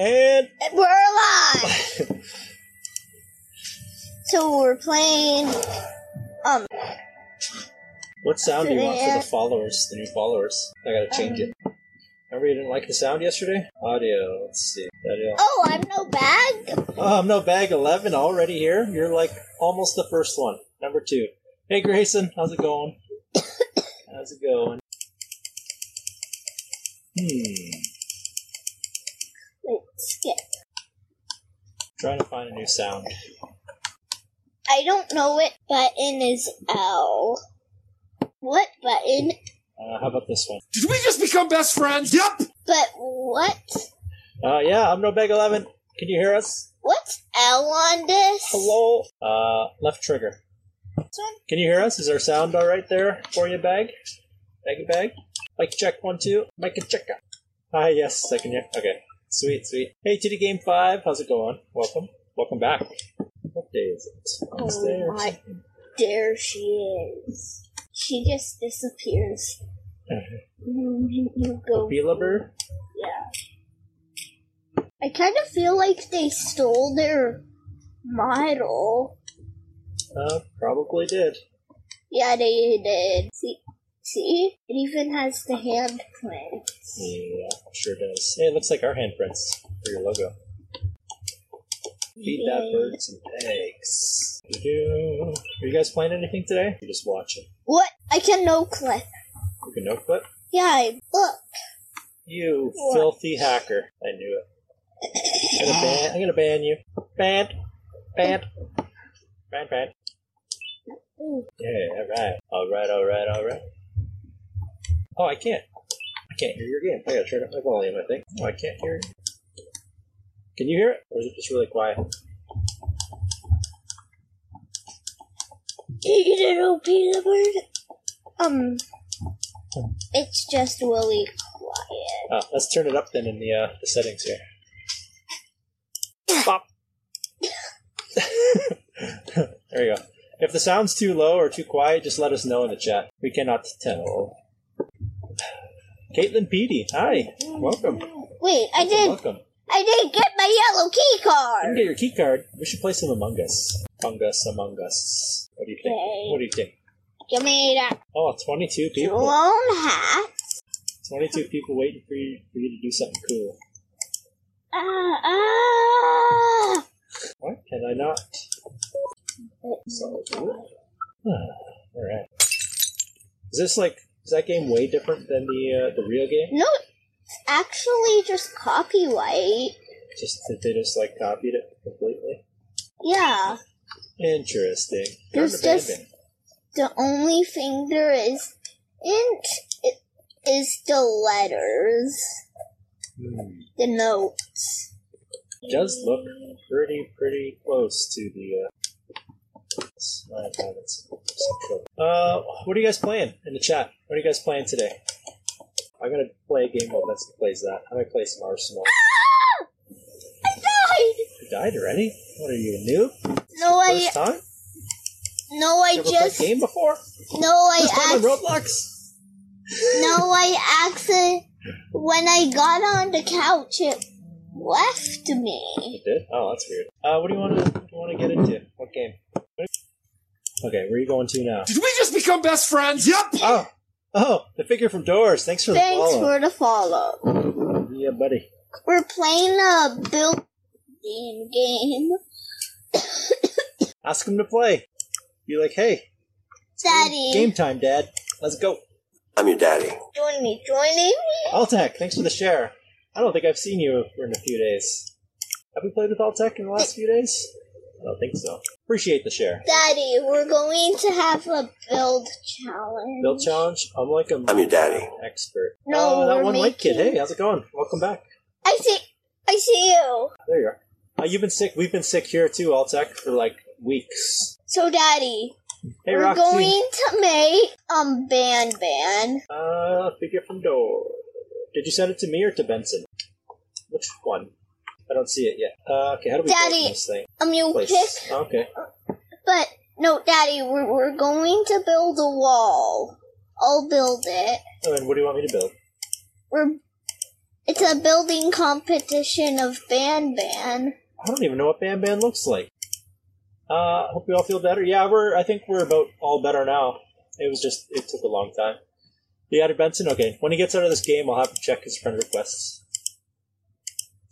And We're alive. so we're playing. Um, what sound do you want for the followers, the new followers? I gotta change it. Remember you didn't like the sound yesterday? Audio, let's see. Audio. oh, I'm no bag. Oh, I'm no bag 11 already here. You're like almost the first one. Number two. Hey, Grayson, how's it going? how's it going? Hmm. Wait, skip. Trying to find a new sound. I don't know what button is L. What button? Uh, how about this one? Did we just become best friends? Yep. But what? Uh, yeah, I'm no bag 11. Can you hear us? What's L on this? Hello? Uh, left trigger. This one? Can you hear us? Is our sound all right there for you, bag? Baggy bag? Mic check one, two. Mic check. Hi, yes, I can hear. Okay, sweet, sweet. Hey, TD Game 5, how's it going? Welcome. Welcome back. What day is it? Wednesday Oh or my, something? there she is. She just disappears. You go. Yeah. I kind of feel like they stole their model. Uh, probably did. Yeah, they did. See, see, it even has the handprints. Yeah, sure does. Hey, it looks like our handprints for your logo. Feed that bird some eggs. Do-do. Are you guys playing anything today? You're just watching. What? I can no clip. You can no clip? Yeah, I- look. You What? filthy hacker. I knew it. I'm gonna ban, I'm gonna ban you. Banned. Banned. Banned, banned. Yeah, alright. Alright, alright, alright. Oh, I can't. I can't hear your game. I gotta turn up my volume, I think. Oh, I can't hear it. Can you hear it? Or is it just really quiet? You little peanut bird. Um, it's just really quiet. Oh, let's turn it up then in the, uh, the settings here. Pop. there you go. If the sound's too low or too quiet, just let us know in the chat. We cannot tell. Caitlin Petey, hi. Welcome. Wait, I did. Welcome. I didn't get my yellow key You can card. get your key card. We should play some Among Us. Among Us, Among Us. What do you think? Okay. What do you think? Give me that Oh, 22 people. drone hat. 22 people waiting for you, for you to do something cool. Ah, ah. What? Can I not? So, Alright. Is this like, is that game way different than the uh, the real game? No, it's actually just copyright. Just that they just like copied it completely? Yeah. Interesting. There's just-. The only thing there is int is the letters, Hmm. the notes. does look pretty, pretty close to the. Uh, I have it's central. uh, what are you guys playing in the chat? What are you guys playing today? I'm gonna play a game mode that plays that. I'm gonna play some Arsenal. I died. You died already? What are you, a noob? No, I First time? no, I You ever just played game before? no, I First time on ac- Roblox? no, I accident when I got on the couch, it left me. You did? Oh, that's weird. Uh, what do you want to do you want to get into? What game? Okay, where are you going to now? Did we just become best friends? Yep. Oh, oh, the figure from Doors. Thanks for the Thanks follow. for the follow. Yeah, buddy. We're playing a building game. Ask him to play. Be like, hey, Daddy, game time, Dad. Let's go. I'm your daddy. join me, join me. Altec, thanks for the share. I don't think I've seen you for in a few days. Have we played with Altec in the last few days? I don't think so. Appreciate the share. Daddy, we're going to have a build challenge. Build challenge. I'm like a I'm your daddy. expert. No, oh, that we're one white kid. Hey, how's it going? Welcome back. I see, I see you. There you are. Uh, you've been sick. We've been sick here too, Altec, for like weeks. So, Daddy, Hey, we're Roxy. going to make um Ban Ban. Uh, figure from door. Did you send it to me or to Benson? Which one? I don't see it yet. Uh, okay, how do we Daddy. this thing? Um, you Place. pick, Okay. but no, Daddy, we're we're going to build a wall. I'll build it. And what do you want me to build? We're It's a building competition of Ban Ban. I don't even know what Ban Ban looks like. Uh, hope you all feel better. Yeah, we're. I think we're about all better now. It was just. It took a long time. You added Benson. Okay. When he gets out of this game, I'll have to check his friend requests.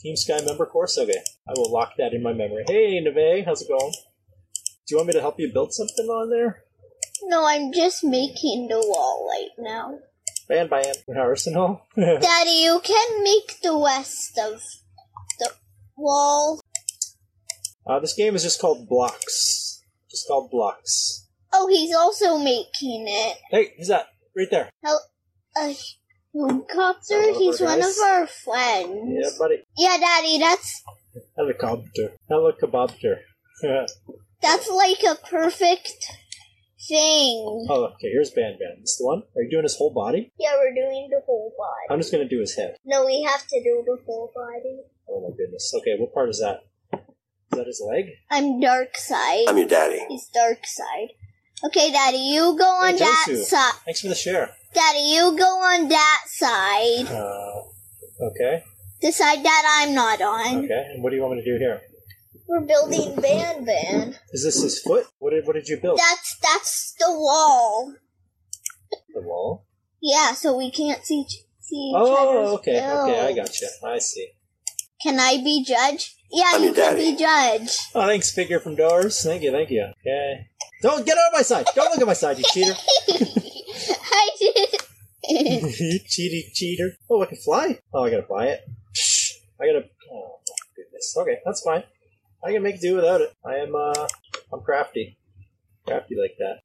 Team Sky member course. Okay. I will lock that in my memory. Hey, Neve, how's it going? Do you want me to help you build something on there? No, I'm just making the wall right now. Ban Ban Arsenal. Daddy, you can make the west of the wall. uh, this game is just called Blocks. Just called Blocks. Oh, he's also making it. Hey, who's that? Right there. Hel- uh, helicopter? He's one of our friends. Yeah, buddy. Yeah, Daddy, that's Helicopter. Helicopter. that's like a perfect thing. Oh, okay, here's Ban Ban. This the one? Are you doing his whole body? Yeah, we're doing the whole body. I'm just gonna do his head. No, we have to do the whole body. Oh my goodness. Okay, what part is that? Is that his leg? I'm dark side. I'm your daddy. He's dark side. Okay, Daddy, you go on Hey, that side. Thanks for the share. Daddy, you go on that side. Uh, okay, The side that I'm not on. okay. And what do you want me to do here? We're building Ban Ban. Is this his foot? What did, what did you build? That's that's the wall. the wall? Yeah, so we can't see see each Oh, other's okay, okay, I builds. gotcha. I see. Can I be judge? Yeah, I'm you can daddy. be judge. Oh, thanks, figure from doors. Thank you, thank you. Okay. Don't get out of my side. Don't look at my side, you cheater. I did. you cheaty cheater. Oh, I can fly. Oh, I gotta buy it. I gotta. Oh goodness. Okay, that's fine. I can make do without it. I am. uh I'm crafty. Crafty like that.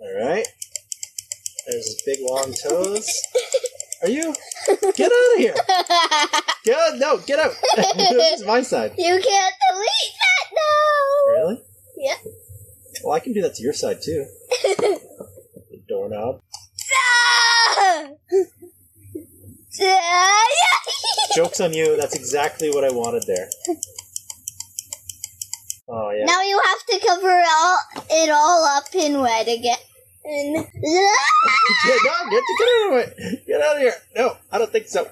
All right. There's his big long toes. Are you? Get out of here! Get out! No, get out! this is my side. you can't delete that now. Really? Yeah. Well, I can do that to your side too. You Doorknob. Joke's on you. That's exactly what I wanted there. Oh yeah. Now you have to cover it all, it all up in red again. And Get, no, get, get out of the way. Get out of here. No, I don't think so.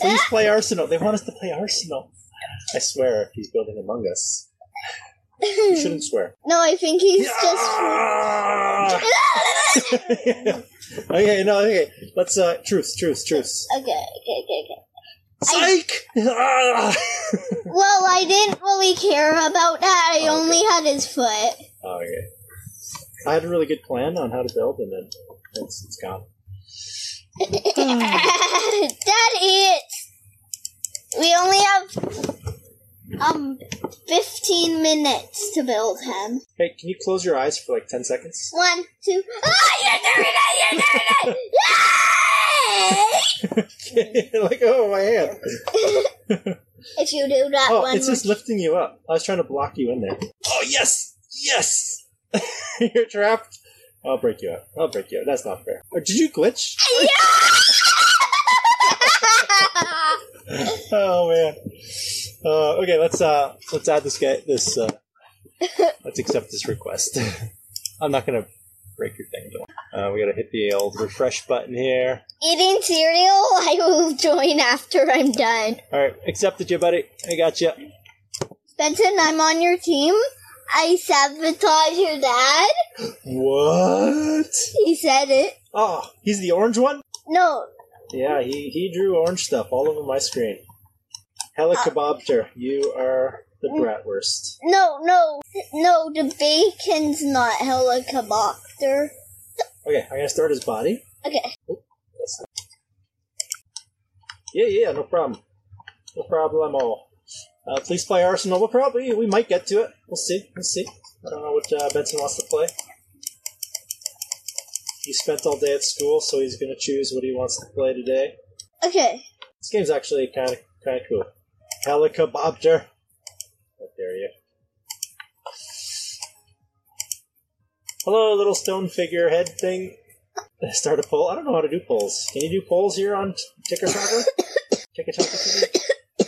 Please play Arsenal. They want us to play Arsenal. I swear, he's building Among Us, you shouldn't swear. no, I think he's Ah! okay, no, okay. Let's uh, truce, truce, truce. just okay, okay, okay, okay. Psych! Well, I didn't really care about that. I Okay. only had his foot. Oh, okay. I had a really good plan on how to build, and then it's, it's gone. that is. We only have um fifteen minutes to build him. Hey, can you close your eyes for like ten seconds? One, two. Ah, you're doing it! You're doing it! Yay! like, oh, my hand. if you do that Oh, one, it's just lifting you up. I was trying to block you in there. Oh, yes! Yes! You're trapped. I'll break you out. I'll break you out. That's not fair. Or did you glitch? Oh man. Uh, okay, let's uh let's add this guy. This uh, let's accept this request. I'm not gonna break your thing though. Uh, we gotta hit the old refresh button here. Eating cereal, I will join after I'm done. All right, accepted you, buddy. I got you. Benson, I'm on your team. I sabotage your dad. What? He said it. Oh, he's the orange one. No, Yeah, he he drew orange stuff all over my screen. Helicobopter, you are the bratwurst. no, no, no. The bacon's not helicobacter. Okay, I'm gonna start his body. Okay. Yeah, yeah, no problem. No problemo. Uh, please play Arsenal. We'll probably, we might get to it. We'll see. We'll see. I don't know what uh, Benson wants to play. He spent all day at school, so he's to choose what he wants to play today. Okay. This game's actually kind of kind of cool. Helicobopter. How dare you? Hello, little stone figurehead thing. Start a poll. I don't know how to do polls. Can you do polls here on Ticker? Ticker?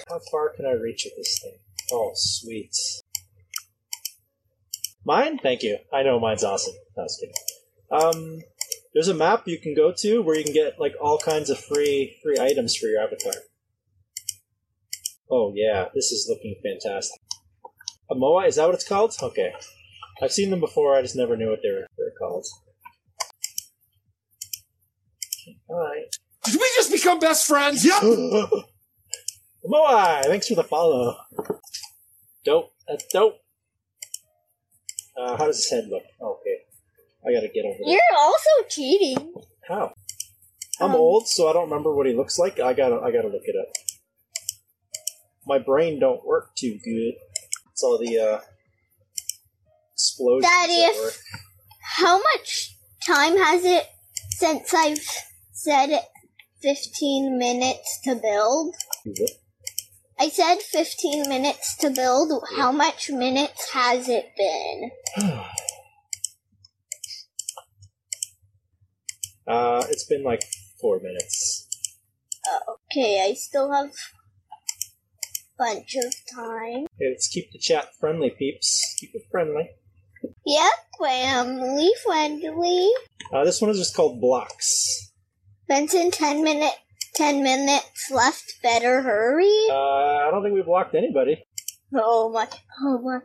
How far can I reach with this thing? Oh, sweet. Mine? Thank you. I know mine's awesome. No, I was kidding. Um, there's a map you can go to where you can get like all kinds of free free items for your avatar. Oh yeah, this is looking fantastic. A moa, is that what it's called? Okay. I've seen them before, I just never knew what they were, they were called. Alright. Did we just become best friends? Yep. Moai, thanks for the follow. Dope. That's dope. Uh, how does his head look? Okay. I gotta get over there. You're also cheating. How? I'm Um, old, so I don't remember what he looks like. I gotta, I gotta look it up. My brain don't work too good. It's all the uh, explosions. Daddy, that. How much time has it since I've said 15 minutes to build? I said 15 minutes to build. How much minutes has it been? uh, it's been like four minutes. Okay, I still have bunch of time. Okay, let's keep the chat friendly, peeps. Keep it friendly. Yep, family friendly. Uh, this one is just called Blocks. Benson, 10 minute, 10 minutes left. Better hurry. Uh, I don't think we blocked anybody. Oh my, oh my.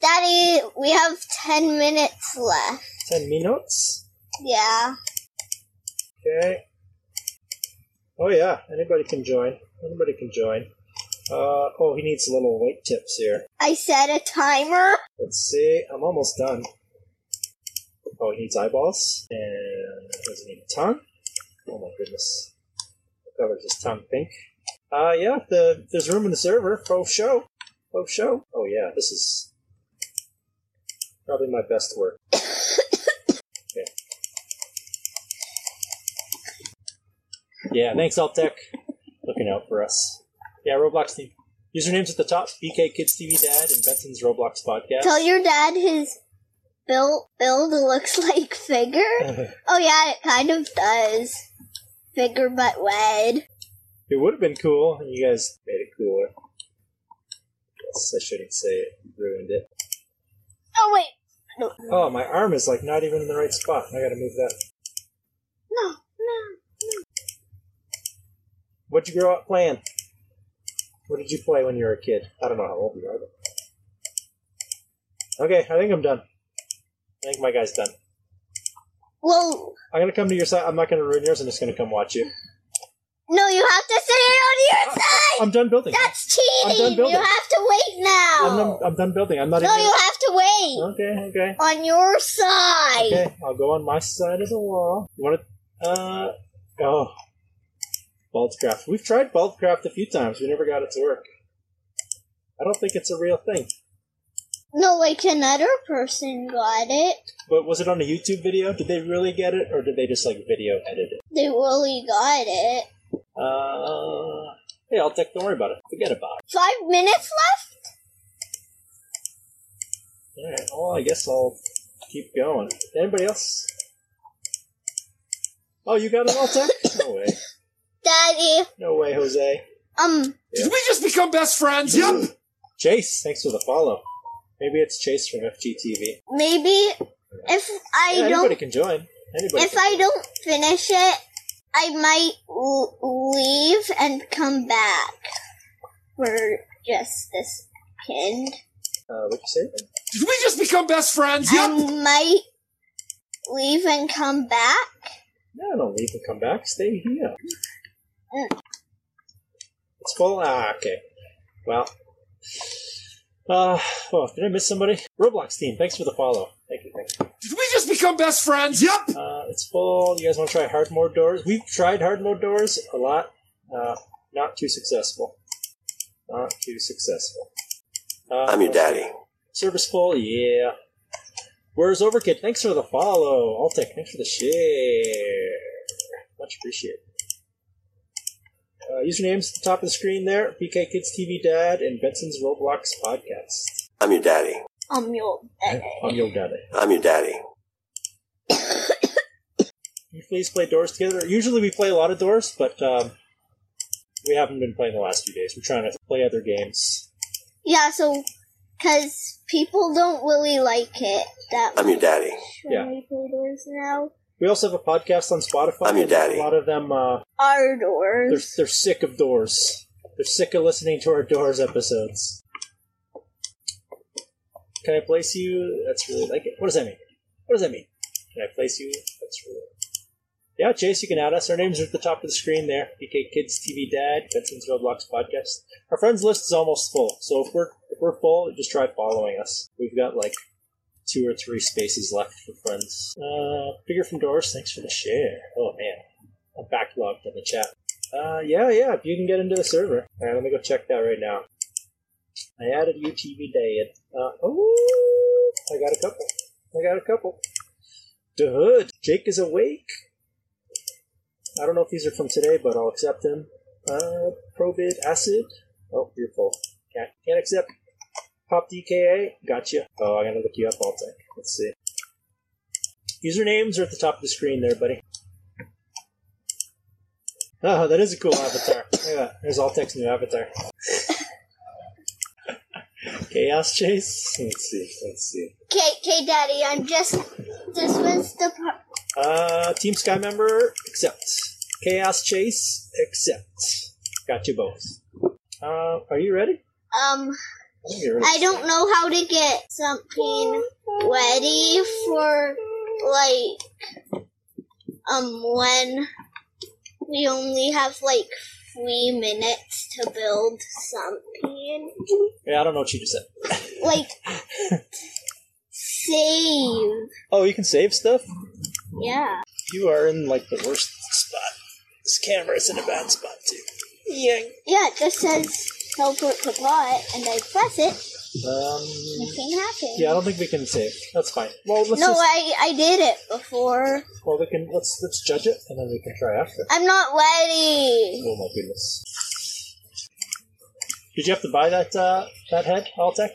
Daddy, we have 10 minutes left. Ten minutes. Yeah. Okay. Oh yeah, anybody can join. Anybody can join. Uh, oh, he needs little white tips here. I set a timer. Let's see. I'm almost done. Oh, he needs eyeballs. And does he need a tongue? Oh my goodness. Covers his tongue pink. Uh, yeah, the, there's room in the server. Faux show. Oh, show. Oh yeah, this is probably my best work. Okay. Yeah, thanks, Altec. Looking out for us. Yeah, Roblox team. Usernames at the top: BK Kidz TV Dad and Benson's Roblox Podcast. Tell your dad his build build looks like figure. Oh yeah, it kind of does. Figure but red. It would have been cool. You guys made it cooler. Guess I shouldn't say it. Ruined it. Oh wait. Oh, my arm is like not even in the right spot. I gotta move that. No, No, no. What'd you grow up playing? What did you play when you were a kid? I don't know how old you are, but. Okay, I think I'm done. I think my guy's done. Well, I'm gonna come to your side. I'm not gonna ruin yours. I'm just gonna come watch you. no, you have to sit on your side. I'm done building. That's cheating. I'm done cheating. You have to wait now. I'm done, I'm done building. I'm not no, even. you have to wait Okay, okay. on your side. Okay, I'll go on my side of the wall. You want to? Uh, oh, Baldcraft. We've tried Baldcraft a few times. We never got it to work. I don't think it's a real thing. No, like another person got it. But was it on a YouTube video? Did they really get it, or did they just like video edit it? They really got it. Uh, hey, I'll take. Don't worry about it. Forget about it. Five minutes left. All right. Well, I guess I'll keep going. Anybody else? Oh, you got it all, Tech? No way. Daddy, No way, Jose. um, Did we just become best friends? Yep. Chase, thanks for the follow. Maybe it's Chase from FGTV. maybe if I Yeah, don't anybody can join. Anybody. If can I join. don't finish it, I might l- leave and come back for just this second. Uh, what'd you say? Did we just become best friends? Yep. I might leave and come back. No, don't leave and come back. Stay here. Mm. It's full. Ah, okay. Well. Uh, oh, did I miss somebody? Roblox team, thanks for the follow. Thank you, thank you. Did we just become best friends? Yep. Uh, it's full. You guys want to try hard mode doors? We've tried hard mode doors a lot. Uh, not too successful. Not too successful. Uh, I'm your daddy. Service full, yeah. Where's Overkid? Thanks for the follow. Altec, thanks for the share. Much appreciated. Uh, usernames at the top of the screen there BK Kidz TV Dad and Benson's Roblox Podcast. I'm your daddy. Um, your daddy. I'm your daddy. I'm your daddy. You please play doors together. Usually we play a lot of doors, but um, we haven't been playing the last few days. We're trying to play other games. Yeah, so, cause people don't really like it that I'm your daddy. when Yeah. we play doors now. We also have a podcast on Spotify. I'm your daddy. A lot of them, uh, Our they're, doors. they're sick of doors. They're sick of listening to our Doors episodes. Can I place you? That's really like it. What does that mean? What does that mean? Can I place you? That's really. Yeah, Chase, you can add us. Our names are at the top of the screen there. BK Kidz TV Dad, Benson's Roblox Podcast. Our friends list is almost full, so if we're if we're full, just try following us. We've got like two or three spaces left for friends. Uh, Figure from Doors, thanks for the share. Oh man, I'm backlogged in the chat. Uh, yeah, yeah, if you can get into the server. Alright, let me go check that right now. I added UTV Day. Uh, oh, I got a couple. I got a couple. The Hood. Jake is awake. I don't know if these are from today, but I'll accept them. Uh, Probid Acid. Oh, you're full. Can't, can't accept. Pop DKA. Gotcha. Oh, I'm gonna look you up, Altec. Let's see. Usernames are at the top of the screen there, buddy. Oh, that is a cool avatar. Look at that. There's Altec's new avatar. Chaos Chase? Let's see, let's see. Okay, okay, Daddy, I'm just. This was the part. Uh, Team Sky member, accept. Chaos Chase, accept. Got you both. Uh, are you ready? Um, I think you're ready. I don't know how to get something ready for, like, um, when we only have, like, three minutes to build something. Yeah, I don't know what you just said. Like, save. Oh, you can save stuff? Yeah. You are in, like, the worst spot. This camera is in a bad spot, too. Yeah. Yeah, it just says teleport to pot, and I press it, Um, nothing happens. yeah, I don't think we can save. That's fine. Well, let's No, just, I, I did it before. well, we can, let's, let's judge it, and then we can try after. I'm not ready. Oh my goodness. Did you have to buy that uh, that head, Altec?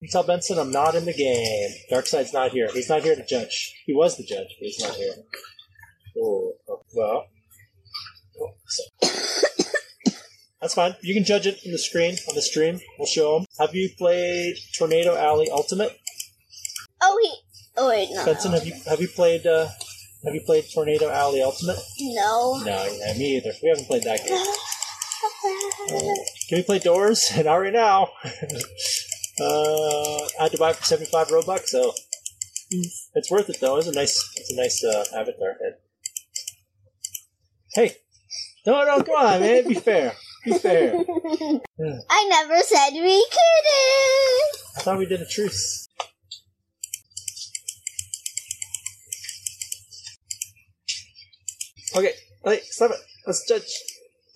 You tell Benson I'm not in the game. Darkseid's not here. He's not here to judge. He was the judge, but he's not here. Oh, oh, well. Oh, so- That's fine. You can judge it on the screen, on the stream. We'll show them. Have you played Tornado Alley Ultimate? Oh, he. Oh wait, no. Benson, have you have you played uh, have you played Tornado Alley Ultimate? No. No, yeah, me either. We haven't played that game. Can we play Doors? Not right now. uh, I had to buy it for seventy-five robux, so it's worth it though. It's a nice, it's a nice uh, avatar head. Hey, no, no, come on, man. Be fair. Be fair. I never said we couldn't. I thought we did a truce. Okay, hey, stop it. Let's judge.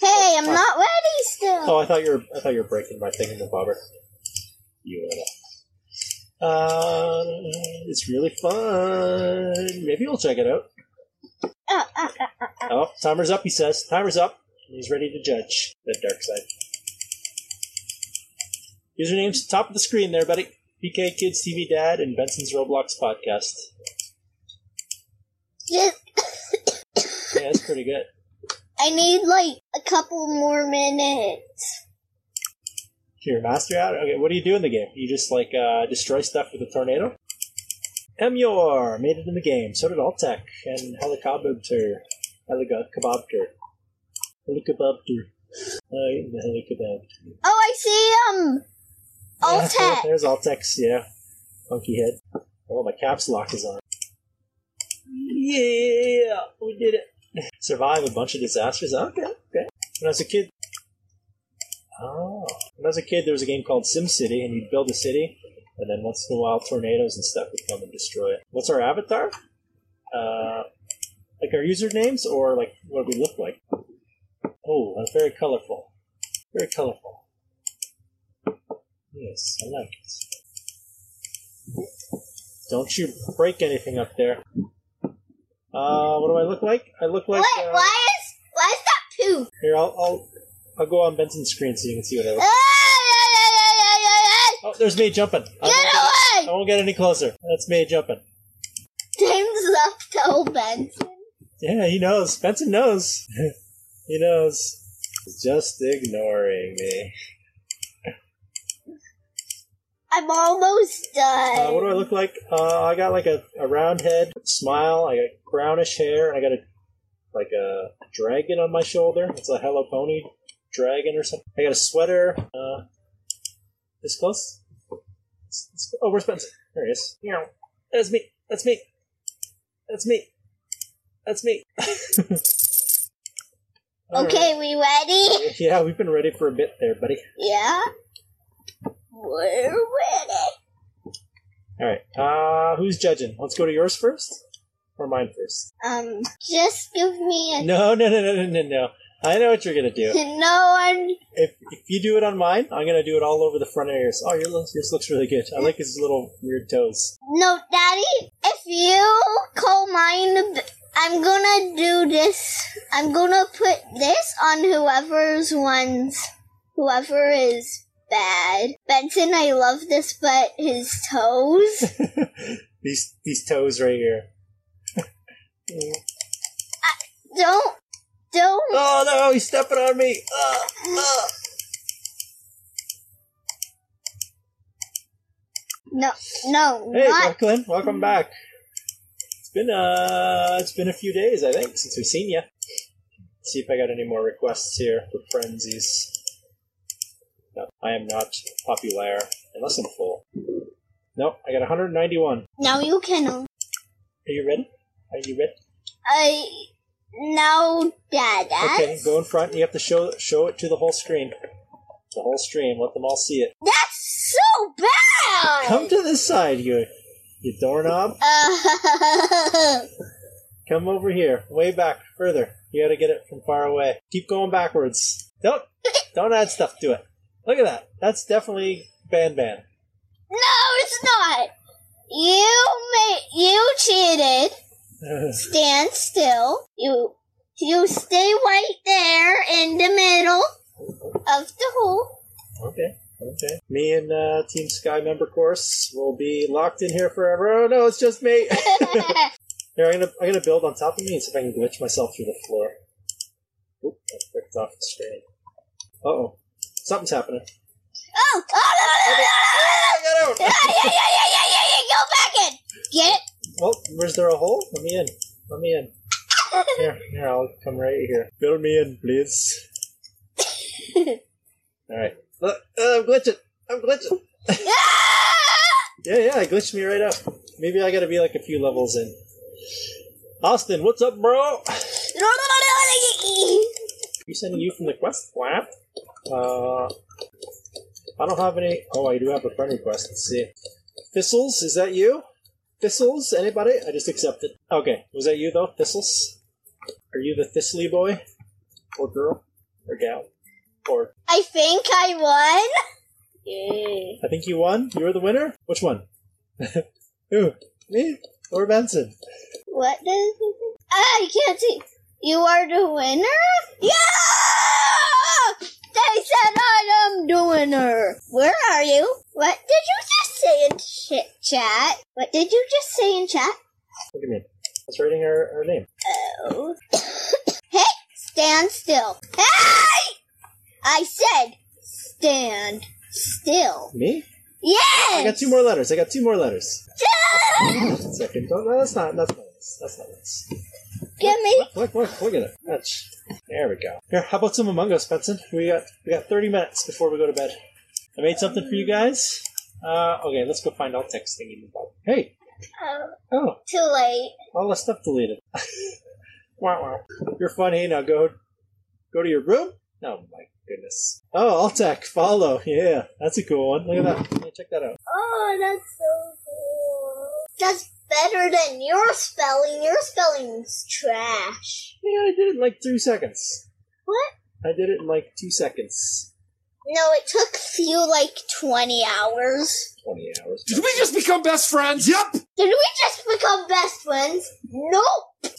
Hey, I'm not ready still. Oh, I thought you were. I thought you were breaking my thing in the bobber. You know. Uh, it's really fun. Maybe we'll check it out. Uh. Oh, timer's up. He says, "Timer's up." He's ready to judge the dark side. Usernames top of the screen there, buddy. BK Kidz TV Dad and Benson's Roblox podcast. Yeah, that's pretty good. I need like a couple more minutes. Here, master out. Okay, what do you do in the game? You just like uh, destroy stuff with a tornado. Emyor made it in the game. So did Altec and Helicobter. Helicobter. Helicobter. Uh, the helicobter. Oh, I see um, Altec. There's Altec's, yeah. Funky head. Oh, my caps lock is on. Yeah, we did it. Survive a bunch of disasters. Okay, okay. When I was a kid. Oh. When I was a kid, there was a game called SimCity, and you'd build a city, and then once in a while, tornadoes and stuff would come and destroy it. What's our avatar? Uh, like our usernames, or like what we look like? Oh, that's very colorful. Very colorful. Yes, I like it. Don't you break anything up there. Uh, what do I look like? I look like. What? uh, Why is why is that poop? Here, I'll, I'll I'll go on Benson's screen so you can see what I look. Ah, yeah, yeah, Oh, there's me jumping. I won't, Get get, I won't get any closer. That's me jumping. James left to old Benson. Yeah, he knows. Benson knows. he knows. He's just ignoring me. I'm almost done. Uh, what do I look like? Uh, I got like a, a round head, smile. I got brownish hair, I got a like a dragon on my shoulder. It's a Hello Pony dragon or something. I got a sweater. Uh, this close. This- this- Oh, where's Spencer? There he is. Meow. That's me. That's me. That's me. That's me. All Okay, we ready? Yeah, we've been ready for a bit there, buddy. Yeah. We're ready. All right. Uh, who's judging? Let's go to yours first, or mine first. Um, just give me a No, no, no, no, no, no, no. I know what you're gonna do. no one. If if you do it on mine, I'm gonna do it all over the front of yours. Oh, your yours looks really good. I like his little weird toes. No, Daddy. If you call mine, I'm gonna do this. I'm gonna put this on whoever's ones. Whoever is bad. Benson, I love this, but his toes. these these toes right here. don't, don't. Oh no, he's stepping on me. Uh, uh. No, no, Hey, not. Brooklyn, welcome back. It's been uh, it's been a few days, I think, since we've seen you. See if I got any more requests here for frenzies. No, I am not popular unless I'm full. Nope, I got 191. Now you can. Are you ready? Are you ready? I now, Dad. Okay, go in front. You have to show show it to the whole screen. The whole stream. Let them all see it. That's so bad. Come to this side, you you doorknob. Come over here, way back, further. You gotta get it from far away. Keep going backwards. Don't don't add stuff to it. Look at that. That's definitely Ban Ban. no, it's not. You made. You cheated. Stand still. You. You stay right there in the middle of the hole. okay, okay. Me and uh, Team Sky member course will be locked in here forever. Oh no, it's just me. here, I'm gonna I'm gonna build on top of me and see if I can glitch myself through the floor. Oop, I clicked off the screen. Uh oh, something's happening. oh, oh, no, no, no, no, no, Yeah, out! yeah, yeah, yeah, yeah, yeah, yeah. Go back in. Get it? Oh, where's there a hole? Let me in. Let me in. Here, here, I'll come right here. Fill me in, please. Alright. Look, uh, I'm glitching. I'm glitching. Yeah, yeah, I glitched me right up. Maybe I gotta be like a few levels in. Austin, what's up, bro? You sending you from the quest? Wow. Uh, I don't have any. Oh, I do have a friend request. Let's see. Thistles, is that you? Thistles, anybody? I just accepted. Okay, was that you though? Thistles? Are you the Thistly boy? Or girl? Or gal? Or I think I won. Yay! I think you won. You were the winner. Which one? Who? Me or Benson? What does it? Ah, I can't see. You are the winner? Yeah! They said I am the winner. Where are you? What did you just say in ch- chat? What did you just say in chat? What do you mean? I was writing her, her name. Oh. hey, stand still. Hey! I said stand still. Me? Yes! I got two more letters. I got two more letters. One second. Don't, no, that's not. That's not nice. That's not nice. Give me. Look, look, look at it. That's, there we go. Here, how about some Among Us, Benson? We got we got 30 minutes before we go to bed. I made something for you guys. Uh, okay, let's go find alt text thingy. Hey, Oh, oh, too late. all the stuff deleted. wow, wow. You're funny. Now go go to your room. Oh my goodness. Oh, Altec, follow. Yeah, that's a cool one. Look at that. Hey, check that out. Oh, that's so cool. That's better than your spelling. Your spelling's trash. Yeah, I did it in like two seconds. What? I did it in like two seconds. No, it took you like 20 hours. 20 hours. Did we just become best friends? Yep. Did we just become best friends? Nope.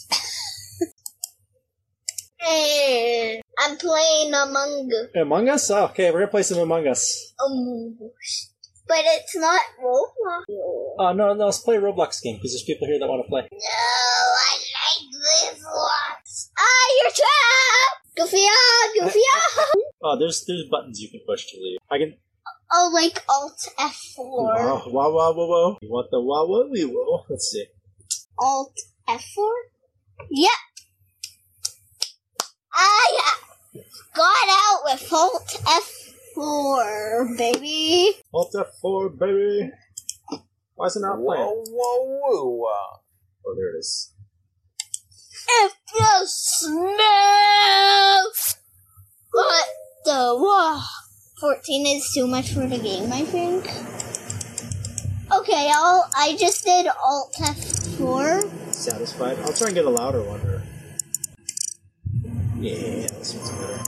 And I'm playing Among Us. Among Us? Oh, okay, we're gonna play some Among Us. Among Us. But it's not Roblox. Oh, no, no, let's play a Roblox game because there's people here that want to play. No, I like this one. Ah, you're trapped! Goofy ah, goofy ah. Oh, there's there's buttons you can push to leave. I can. Oh, like Alt F4. Wow, wow, wow, wow, wow. You want the wow, wow, wee, wow? Let's see. Alt F4? Yep. Ah, yeah. got out with Alt F4, baby. Alt F4, baby. Why is it not playing? Whoa, whoa, whoa. Oh, there it is. If you smell what the whoa. 14 is too much for the game, I think. Okay, I'll, I just did Alt F4. Satisfied? I'll try and get a louder one. Or... Yeah, this one's better.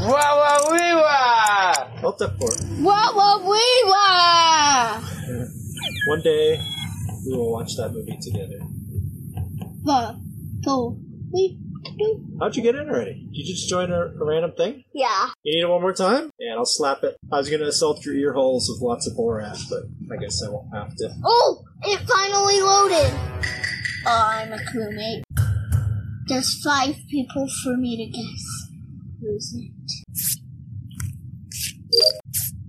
Wah, wah, wee, wah. Alt F4. Wah wah wee wah! One day, we will watch that movie together. Wah, go, wee, do. How'd you get in already? Did you just join a, a random thing? Yeah. You need it one more time? Yeah, I'll slap it. I was gonna assault your ear holes with lots of Borat, but I guess I won't have to. Oh, it finally loaded. Oh, I'm a crewmate. There's five people for me to guess. Who's it?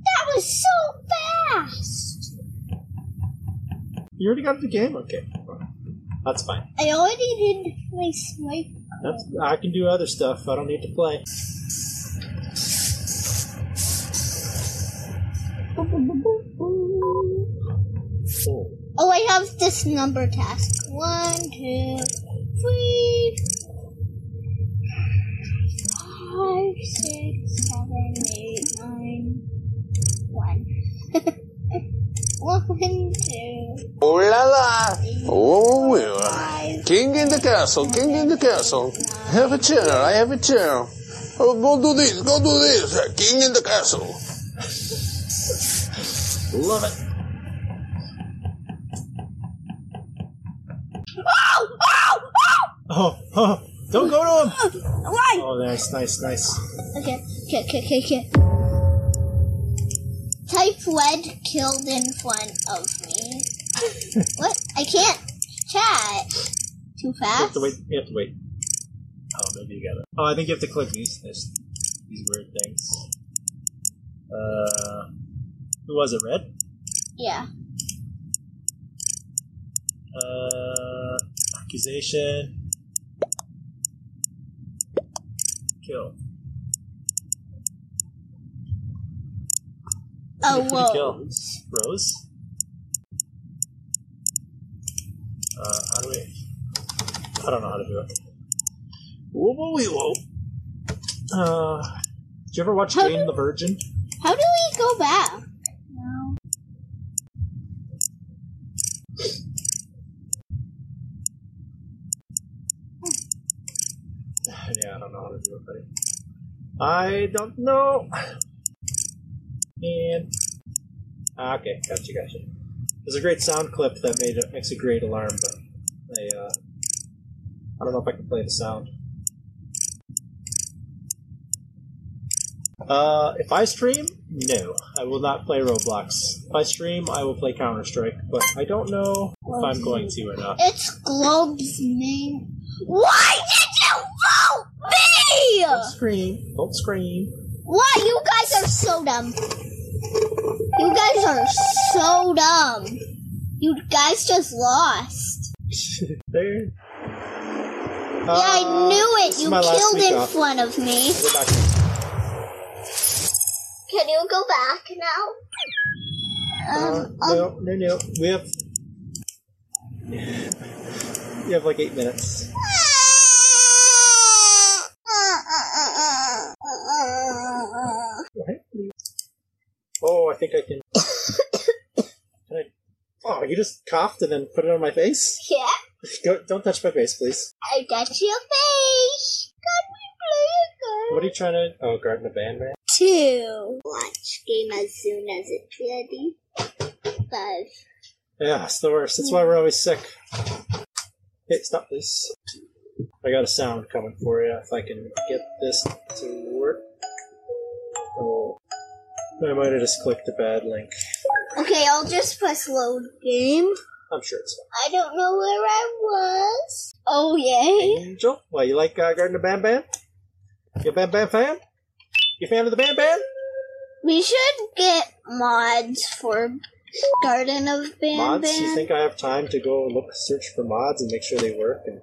That was so fast. You already got the game? Okay. That's fine. I already did my swipe. That's, I can do other stuff. I don't need to play. Oh. Oh, I have this number task. One, two, three, five, six, seven, eight, nine, one. One, two, Oh la la. Oh, oh. wee, wah. King in the castle, king in the castle. Have a chair, I have a chair. Oh, go do this, go do this. King in the castle. Love it. Oh, oh, oh! oh, oh. Oh, oh, don't go to him! Why? Oh, nice, nice, nice. Okay, okay, okay, okay, okay. Type wed killed in front of me. what? I can't chat. Too fast? You have to wait. You have to wait. Oh, maybe you got it. Oh, I think you have to click these this, these weird things. Uh, who was it? Red. Yeah. Uh, accusation. Kill. Oh, Who did kill? whoa. Rose. Uh, how do we? I don't know how to do it. Whoa, whoa, whoa, whoa. Uh, did you ever watch How Jane do- the Virgin? How do we go back? No. yeah, I don't know how to do it, buddy. I don't know. And ah, okay, gotcha, gotcha. There's a great sound clip that made it makes a great alarm, but I uh, I don't know if I can play the sound. Uh, if I stream, no, I will not play Roblox. If I stream, I will play Counter Strike, but I don't know if I'm going to or not. It's Globe's name. Why did you vote me? Don't scream! Don't scream! Why? You guys are so dumb. You guys are so dumb. You guys just lost. there. yeah, I knew this it. You killed in off. front of me. Can you go back now? Uh, Um, um, no, no, no. We have. We have like eight minutes. Oh, I think I can. can I... Oh, you just coughed and then put it on my face? yeah, Go, don't touch my face, please. I got your face. Got me play What are you trying to? Oh, Garten of Banban. Two. Watch game as soon as it's ready. Five. Yeah, it's the worst. That's why we're always sick. Hey, stop this. I got a sound coming for you. If I can get this to I might have just clicked a bad link. Okay, I'll just press load game. I'm sure it's fine. I don't know where I was. Oh yay! Angel, why you like uh, Garden of Bam Bam? You a Bam Bam fan? You a fan of the Bam Bam? We should get mods for Garden of Bam mods? You think I have time to go look, search for mods and make sure they work and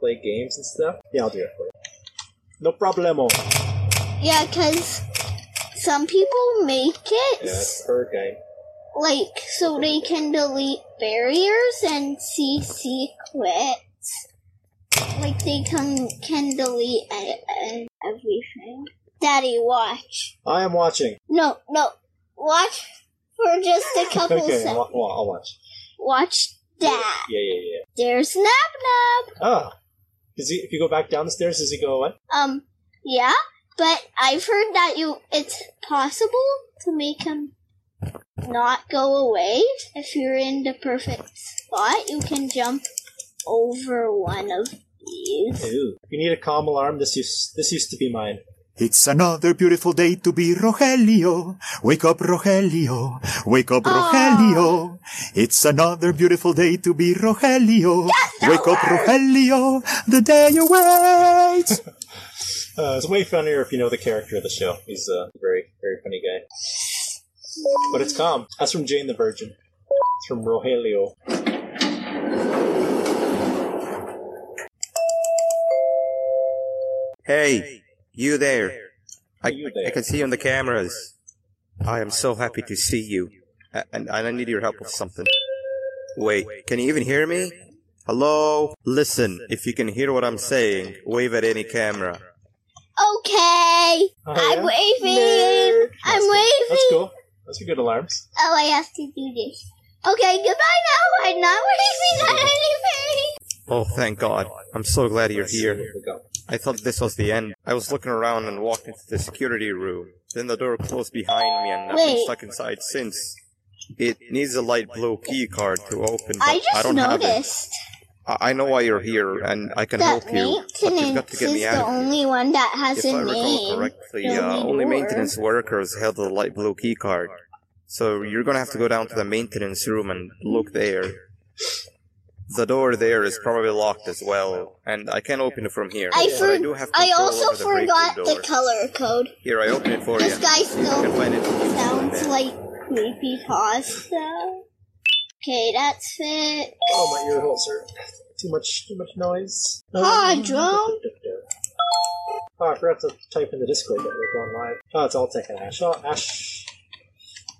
play games and stuff? Yeah, I'll do it for you. No problemo. Yeah, because some people make it Yeah, it's per game. like so they can delete barriers and see secrets. Like they can can delete everything. Daddy, watch. I am watching. No, no, watch for just a couple Okay, seconds. I'll, I'll watch. Watch that. Yeah, yeah, yeah. There's Nab Nab. Oh. Does he, if you go back down the stairs, does he go away? Um, yeah, but I've heard that you it's possible to make him not go away if you're in the perfect spot. You can jump over one of these. Ooh. You need a calm alarm, this used, this used to be mine. It's another beautiful day to be Rogelio. Wake up, Rogelio. Wake up, Rogelio. It's another beautiful day to be Rogelio. Wake up, Rogelio. The day awaits. Uh, it's way funnier if you know the character of the show. He's a very, very funny guy. But it's calm. That's from Jane the Virgin. It's from Rogelio. Hey, you there. I, You there. I can see you on the cameras. I am so happy to see you. And, and I need your help with something. Wait, can you even hear me? Hello? Listen, if you can hear what I'm saying, wave at any camera. Okay, Oh, I'm yeah? waving. Nerd. I'm That's cool. waving. That's cool. Those are good alarms. Oh, I have to do this. Okay, goodbye now. I'm not waving at anything. Oh, thank God. I'm so glad you're Here here. we go. I thought this was the end. I was looking around and walked into the security room. Then the door closed behind me and I've been Wait. stuck inside since. It needs a light blue key card to open, but I I, just don't have it. noticed I I know why you're here, and I can that help you, but you've got to get is me out of here. only one that has If I a recall name. correctly, There'll uh, only maintenance workers held the light blue key card. So you're gonna have to go down to the maintenance room and look there. The door there is probably locked as well, and I can't open it from here. I, but for- I do have I also the break-in forgot the color code. Here, I open it for you. This guy You can still find it. sounds like creepy pasta. Okay, that's it. Oh, my ear holes are too much, too much noise. Hi, drone. Oh, I forgot to type in the Discord that we're going live. Oh, it's all taken Ash. Oh, Ash.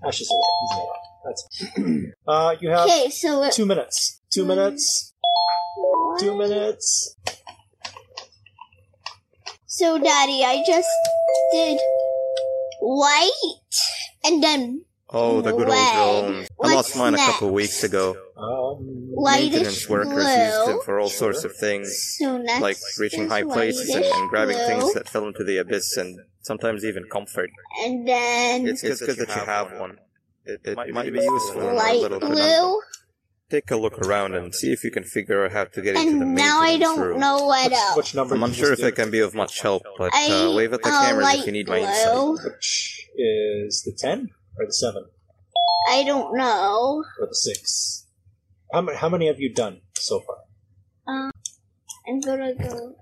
Ash is away. He's not. That's. uh, you have Okay, so it, two minutes. Two minutes. Two minutes. so Daddy, I just did white and then Oh, the good old Way. drones. I What's lost mine a couple next? weeks ago. Um, Maintenance workers blue. used them for all sorts of things. So like reaching high places and, and grabbing blue, things that fell into the abyss and sometimes even comfort. and then It's, it's good that you have one. It, it might, be useful in a little blue. conundrum. Take a look around and see if you can figure out how to get into the And now I maintenance don't room. know what which, else. which number? I'm did you unsure if just I can be of much help, but I uh, wave at the uh, cameras if you need my blue. insight. Which is the ten or the seven I don't know. or the six? How many? How many have you done so far? Um, I'm gonna go.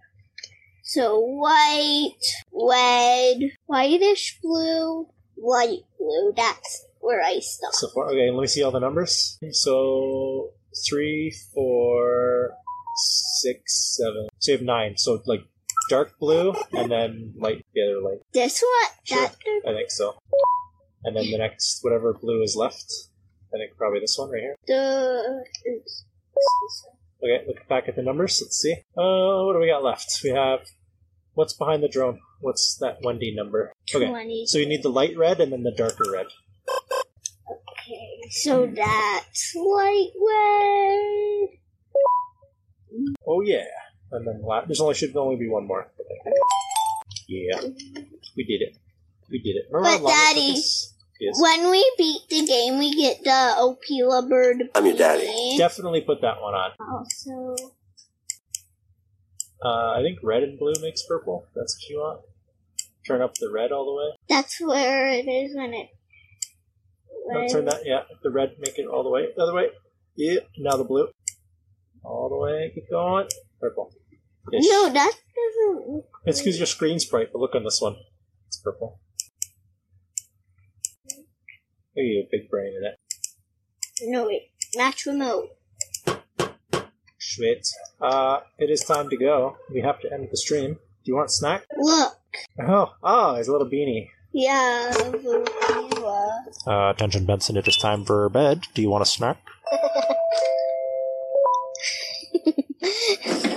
So white, red, whitish blue, light blue. That's where I stopped. So far, okay. Let me see all the numbers. So three, four, six, seven. So you have nine. So like dark blue and then light the other light. This one, Sure. that I think so. And then the next whatever blue is left. I think probably this one right here. the oops. Okay, look back at the numbers. Let's see. Uh, what do we got left? We have what's behind the drone. What's that one D number? Okay, 20. so you need the light red and then the darker red. Okay, so that's light red. Oh yeah, and then la- there's only should only be one more. Yeah, we did it. We did it. Remember But how long it took Daddy. Yes. When we beat the game, we get the Opila bird. I'm your daddy. Definitely put that one on. Also, Uh, I think red and blue makes purple. That's what you want. Turn up the red all the way. that's where it is when it. No, turn that. Yeah, the red. Make it all the way. The other way. Yeah. Now the blue. All the way. Keep going. Purple. Ish. No, that doesn't. look It's because your screen sprite. but look on this one. It's purple. Oh, you have a big brain in it. No, wait. Match remote. Sweet. Uh, it is time to go. We have to end the stream. Do you want a snack? Look. Oh, oh, his little beanie. Yeah. Uh, attention, Benson. It is time for bed. Do you want a snack?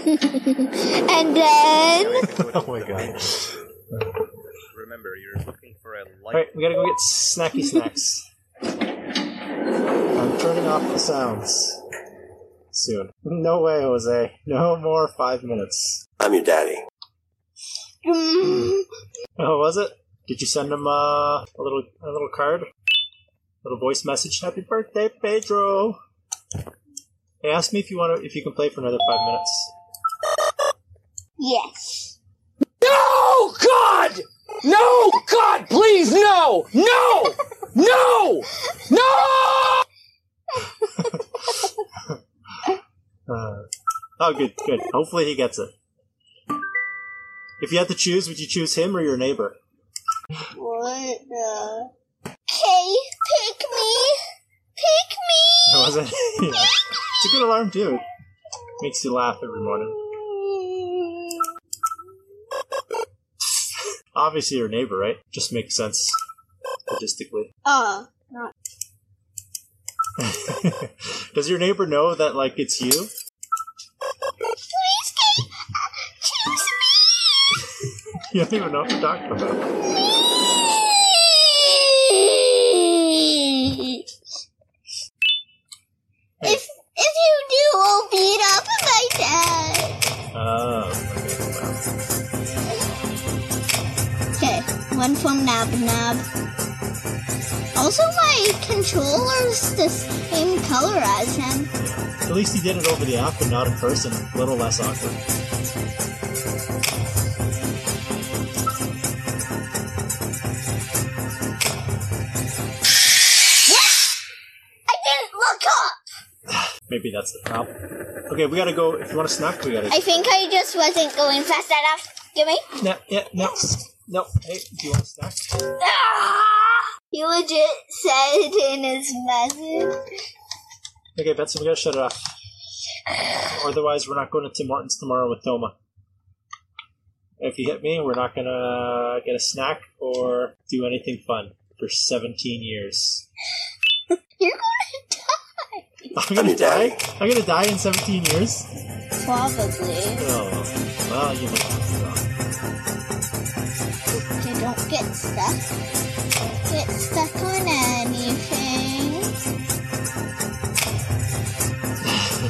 and then oh my god. Remember, you're looking for a light. Alright, we gotta go get snacky snacks. I'm turning off the sounds. Soon. No way, Jose. No more five minutes. I'm your daddy. mm, Oh, was it? Did you send him uh, a little a little card? little voice message. Happy birthday, Pedro. Hey, ask me if you want to if you can play for another five minutes. yes. No, God! No, God, please, no! No! No! No! Uh, oh, good, good. Hopefully he gets it. If you had to choose, would you choose him or your neighbor? What the? Okay, pick me. Pick me. Was it? yeah. It's a good alarm too. Makes you laugh every morning. Obviously your neighbor, right? Just makes sense logistically. Oh, Does your neighbor know that like it's you? please can uh, choose me. You don't even know what we're talking about. One from Nab Nab. Also, my controller's the same color as him. At least he did it over the app and not in person. A little less awkward. I didn't look up. Maybe that's the problem. Okay, we gotta go. If you want a snack, we gotta. I think I just wasn't going fast enough. Give me. No, yeah, no, no. Hey, do you want a snack? Ah! He legit said in his message. Okay, Benson, we gotta shut it off. Otherwise, we're not going to Tim Hortons tomorrow with Toma. If you hit me, we're not gonna get a snack or do anything fun for 17 years. You're gonna die. I'm gonna die? I'm gonna die in 17 years? Probably. Oh, well, you might be wrong. Get stuck. Get stuck on anything.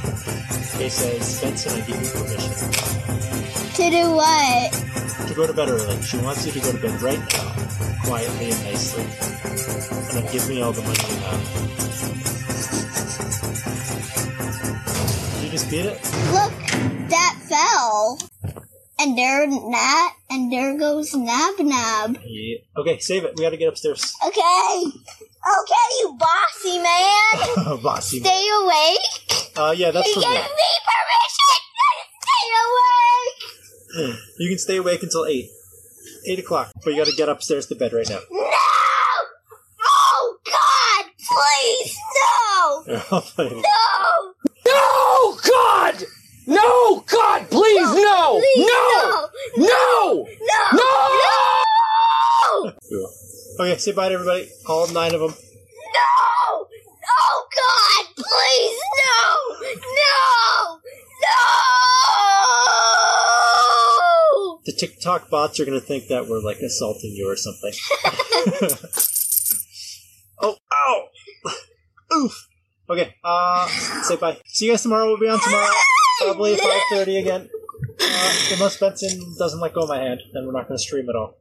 Okay, says, Benson, I give you permission To do what? to go to bed early. She wants you to go to bed right now, quietly and nicely. And then give me all the money you have. Did you just beat it? Look, that fell. And there Nat, and there goes Nab Nab. Yeah. Okay, save it. We gotta get upstairs. Okay. Okay, you bossy man. Bossy. Stay awake. Uh, yeah, that's He for gave me. me permission to stay awake. You can stay awake until 8. 8 o'clock. But you gotta get upstairs to bed right now. No! Oh God! Please, no! I'll play it. No! No, God! No, God, please, no! Please, No! no! No! No! No! No! Cool. Okay, say bye to everybody. All nine of them. No! Oh God! Please, no! No! No! The TikTok bots are gonna think that we're like assaulting you or something. oh, ow! Oof. Okay, uh, say bye. See you guys tomorrow. We'll be on tomorrow. Probably 5.30 again. Uh, unless Benson doesn't let go of my hand, then we're not gonna stream at all.